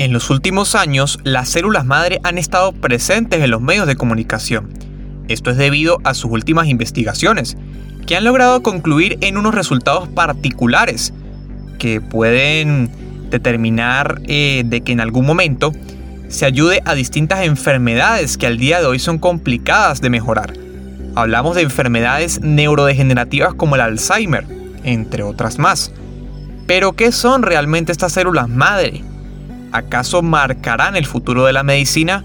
En los últimos años, las células madre han estado presentes en los medios de comunicación. Esto es debido a sus últimas investigaciones, que han logrado concluir en unos resultados particulares que pueden determinar eh, de que en algún momento se ayude a distintas enfermedades que al día de hoy son complicadas de mejorar. Hablamos de enfermedades neurodegenerativas como el Alzheimer, entre otras más. Pero ¿qué son realmente estas células madre? ¿Acaso marcarán el futuro de la medicina?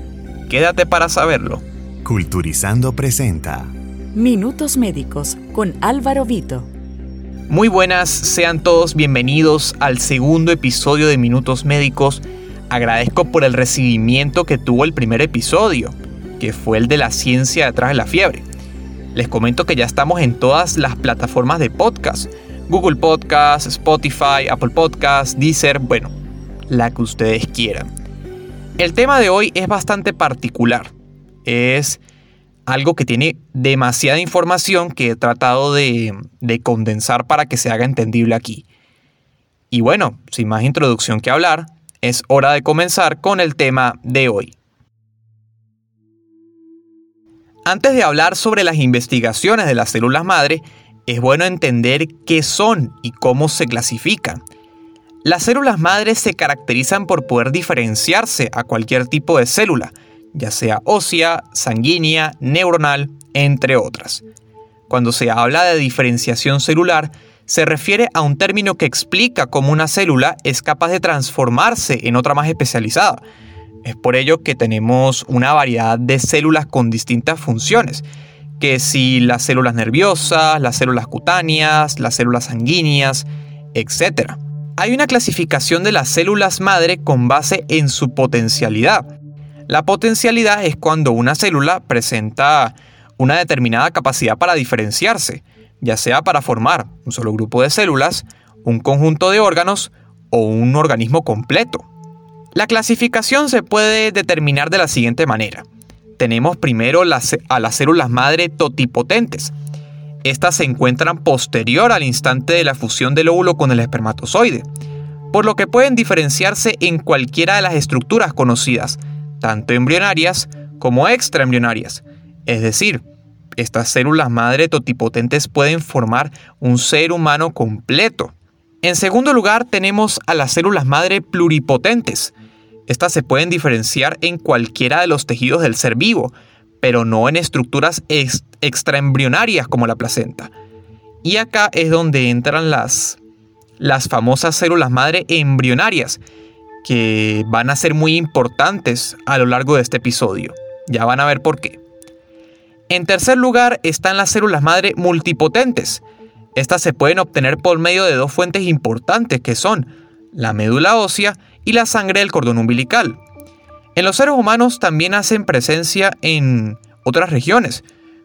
Quédate para saberlo. Culturizando presenta Minutos Médicos con Álvaro Vito. Muy buenas, sean todos bienvenidos al segundo episodio de Minutos Médicos. Agradezco por el recibimiento que tuvo el primer episodio, que fue el de la ciencia detrás de la fiebre. Les comento que ya estamos en todas las plataformas de podcast. Google Podcast, Spotify, Apple Podcast, Deezer, bueno, la que ustedes quieran. El tema de hoy es bastante particular. Es algo que tiene demasiada información que he tratado de, de, condensar para que se haga entendible aquí. Y bueno, sin más introducción que hablar, es hora de comenzar con el tema de hoy. Antes de hablar sobre las investigaciones de las células madre, es bueno entender qué son y cómo se clasifican. Las células madre se caracterizan por poder diferenciarse a cualquier tipo de célula, ya sea ósea, sanguínea, neuronal, entre otras. Cuando se habla de diferenciación celular, se refiere a un término que explica cómo una célula es capaz de transformarse en otra más especializada. Es por ello que tenemos una variedad de células con distintas funciones, que si las células nerviosas, las células cutáneas, las células sanguíneas, etc. Hay una clasificación de las células madre con base en su potencialidad. La potencialidad es cuando una célula presenta una determinada capacidad para diferenciarse, ya sea para formar un solo grupo de células, un conjunto de órganos o un organismo completo. La clasificación se puede determinar de la siguiente manera. Tenemos primero las, a las células madre totipotentes. Estas se encuentran posterior al instante de la fusión del óvulo con el espermatozoide, por lo que pueden diferenciarse en cualquiera de las estructuras conocidas, tanto embrionarias como extraembrionarias. Es decir, estas células madre totipotentes pueden formar un ser humano completo. En segundo lugar, tenemos a las células madre pluripotentes. Estas se pueden diferenciar en cualquiera de los tejidos del ser vivo, pero no en estructuras ex extraembrionarias como la placenta. Y acá es donde entran las, las famosas células madre embrionarias, que van a ser muy importantes a lo largo de este episodio. Ya van a ver por qué. En tercer lugar están las células madre multipotentes. Estas se pueden obtener por medio de dos fuentes importantes que son la médula ósea y la sangre del cordón umbilical. En los seres humanos también hacen presencia en otras regiones,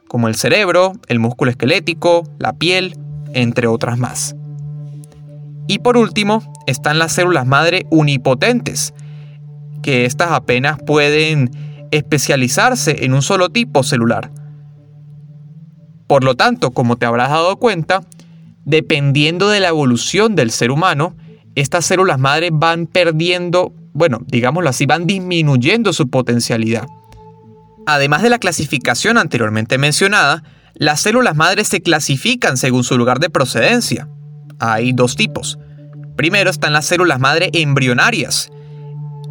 como el cerebro, el músculo esquelético, la piel, entre otras más. Y por último, están las células madre unipotentes, que estas apenas pueden especializarse en un solo tipo celular. Por lo tanto, como te habrás dado cuenta, dependiendo de la evolución del ser humano, estas células madre van perdiendo, bueno, digámoslo así, van disminuyendo su potencialidad. Además de la clasificación anteriormente mencionada, las células madres se clasifican según su lugar de procedencia. Hay dos tipos. Primero están las células madre embrionarias,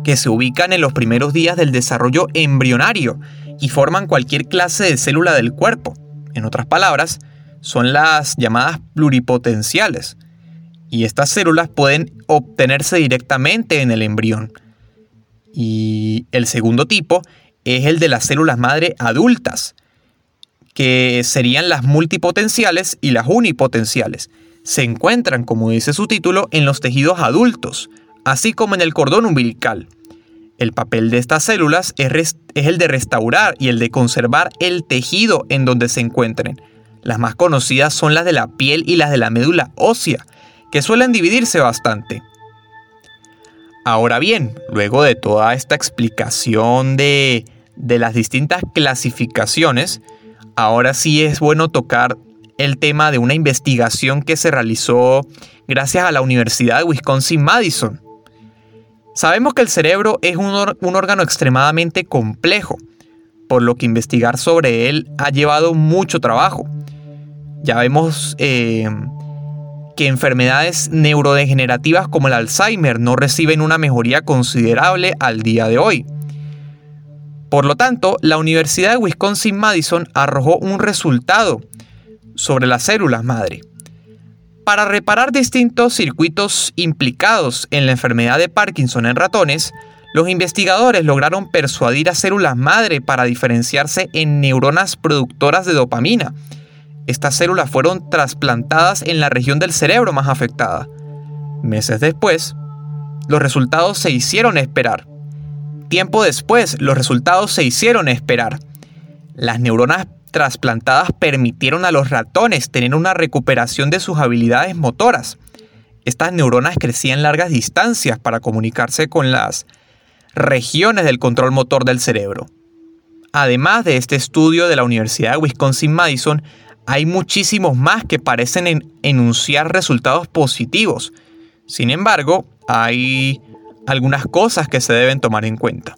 que se ubican en los primeros días del desarrollo embrionario y forman cualquier clase de célula del cuerpo. En otras palabras, son las llamadas pluripotenciales, y estas células pueden obtenerse directamente en el embrión. Y el segundo tipo es el de las células madre adultas, que serían las multipotenciales y las unipotenciales. Se encuentran, como dice su título, en los tejidos adultos, así como en el cordón umbilical. El papel de estas células es, el de restaurar y el de conservar el tejido en donde se encuentren. Las más conocidas son las de la piel y las de la médula ósea, que suelen dividirse bastante. Ahora bien, luego de toda esta explicación de, de las distintas clasificaciones, ahora sí es bueno tocar el tema de una investigación que se realizó gracias a la Universidad de Wisconsin-Madison. Sabemos que el cerebro es un, órgano extremadamente complejo, por lo que investigar sobre él ha llevado mucho trabajo. Ya vemos eh, que enfermedades neurodegenerativas como el Alzheimer no reciben una mejoría considerable al día de hoy. Por lo tanto, la Universidad de Wisconsin-Madison arrojó un resultado sobre las células madre. Para reparar distintos circuitos implicados en la enfermedad de Parkinson en ratones, los investigadores lograron persuadir a células madre para diferenciarse en neuronas productoras de dopamina. Estas células fueron trasplantadas en la región del cerebro más afectada. Meses después, los resultados se hicieron esperar. Tiempo después, los resultados se hicieron esperar. Las neuronas trasplantadas permitieron a los ratones tener una recuperación de sus habilidades motoras. Estas neuronas crecían largas distancias para comunicarse con las regiones del control motor del cerebro. Además de este estudio de la Universidad de Wisconsin-Madison, hay muchísimos más que parecen enunciar resultados positivos. Sin embargo, hay algunas cosas que se deben tomar en cuenta.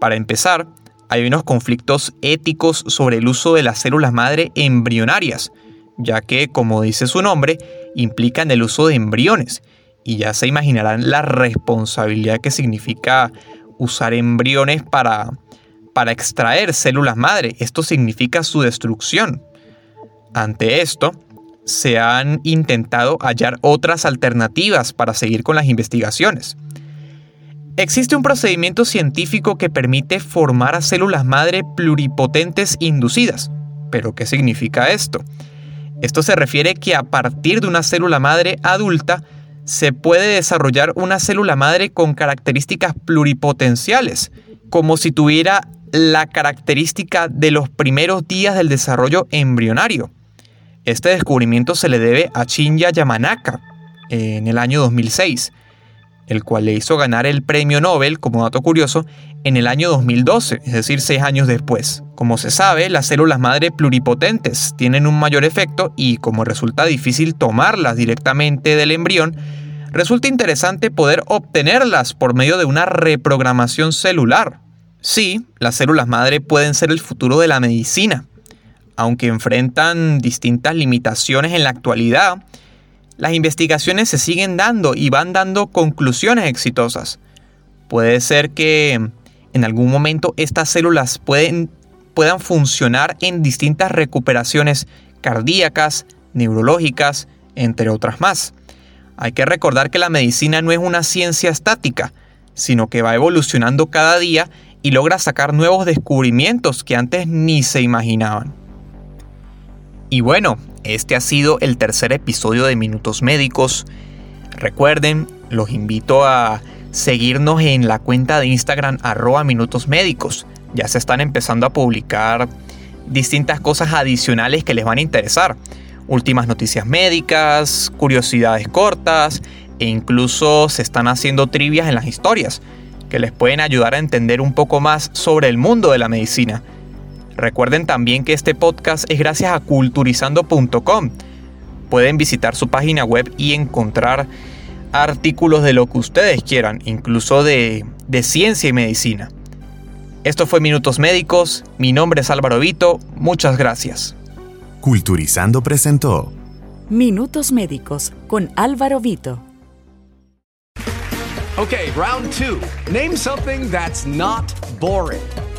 Para empezar, hay unos conflictos éticos sobre el uso de las células madre embrionarias, ya que, como dice su nombre, implican el uso de embriones, y ya se imaginarán la responsabilidad que significa usar embriones para, para extraer células madre. Esto significa su destrucción. Ante esto, se han intentado hallar otras alternativas para seguir con las investigaciones. Existe un procedimiento científico que permite formar a células madre pluripotentes inducidas. ¿Pero qué significa esto? Esto se refiere que a partir de una célula madre adulta se puede desarrollar una célula madre con características pluripotenciales, como si tuviera la característica de los primeros días del desarrollo embrionario. Este descubrimiento se le debe a Shinya Yamanaka en el año 2006 el cual le hizo ganar el premio Nobel, como dato curioso, en el año 2012, es decir, seis años después. Como se sabe, las células madre pluripotentes tienen un mayor efecto y como resulta difícil tomarlas directamente del embrión, resulta interesante poder obtenerlas por medio de una reprogramación celular. Sí, las células madre pueden ser el futuro de la medicina, aunque enfrentan distintas limitaciones en la actualidad, las investigaciones se siguen dando y van dando conclusiones exitosas. Puede ser que en algún momento estas células pueden, puedan funcionar en distintas recuperaciones cardíacas, neurológicas, entre otras más. Hay que recordar que la medicina no es una ciencia estática, sino que va evolucionando cada día y logra sacar nuevos descubrimientos que antes ni se imaginaban. Y bueno, este ha sido el tercer episodio de Minutos Médicos. Recuerden, los invito a seguirnos en la cuenta de Instagram arroba Minutos Médicos. Ya se están empezando a publicar distintas cosas adicionales que les van a interesar. Últimas noticias médicas, curiosidades cortas e incluso se están haciendo trivias en las historias que les pueden ayudar a entender un poco más sobre el mundo de la medicina Recuerden también que este podcast es gracias a culturizando.com. Pueden visitar su página web y encontrar artículos de lo que ustedes quieran, incluso de, de ciencia y medicina. Esto fue Minutos Médicos, mi nombre es Álvaro Vito, muchas gracias. Culturizando presentó Minutos Médicos con Álvaro Vito. Okay, round two. Name something that's not boring.